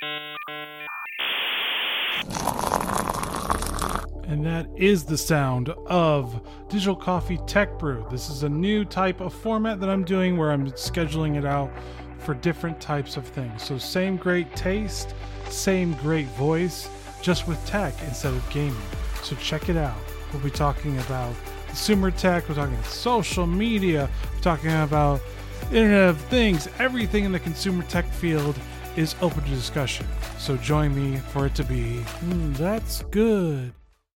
And that is the sound of Digital Coffee Tech Brew. This is a new type of format that I'm doing where I'm scheduling it out for different types of things. So, same great taste, same great voice, just with tech instead of gaming. So, check it out. We'll be talking about consumer tech, we're talking about social media, we're talking about Internet of Things, everything in the consumer tech field is open to discussion. So join me for it to be, "Hmm, that's good.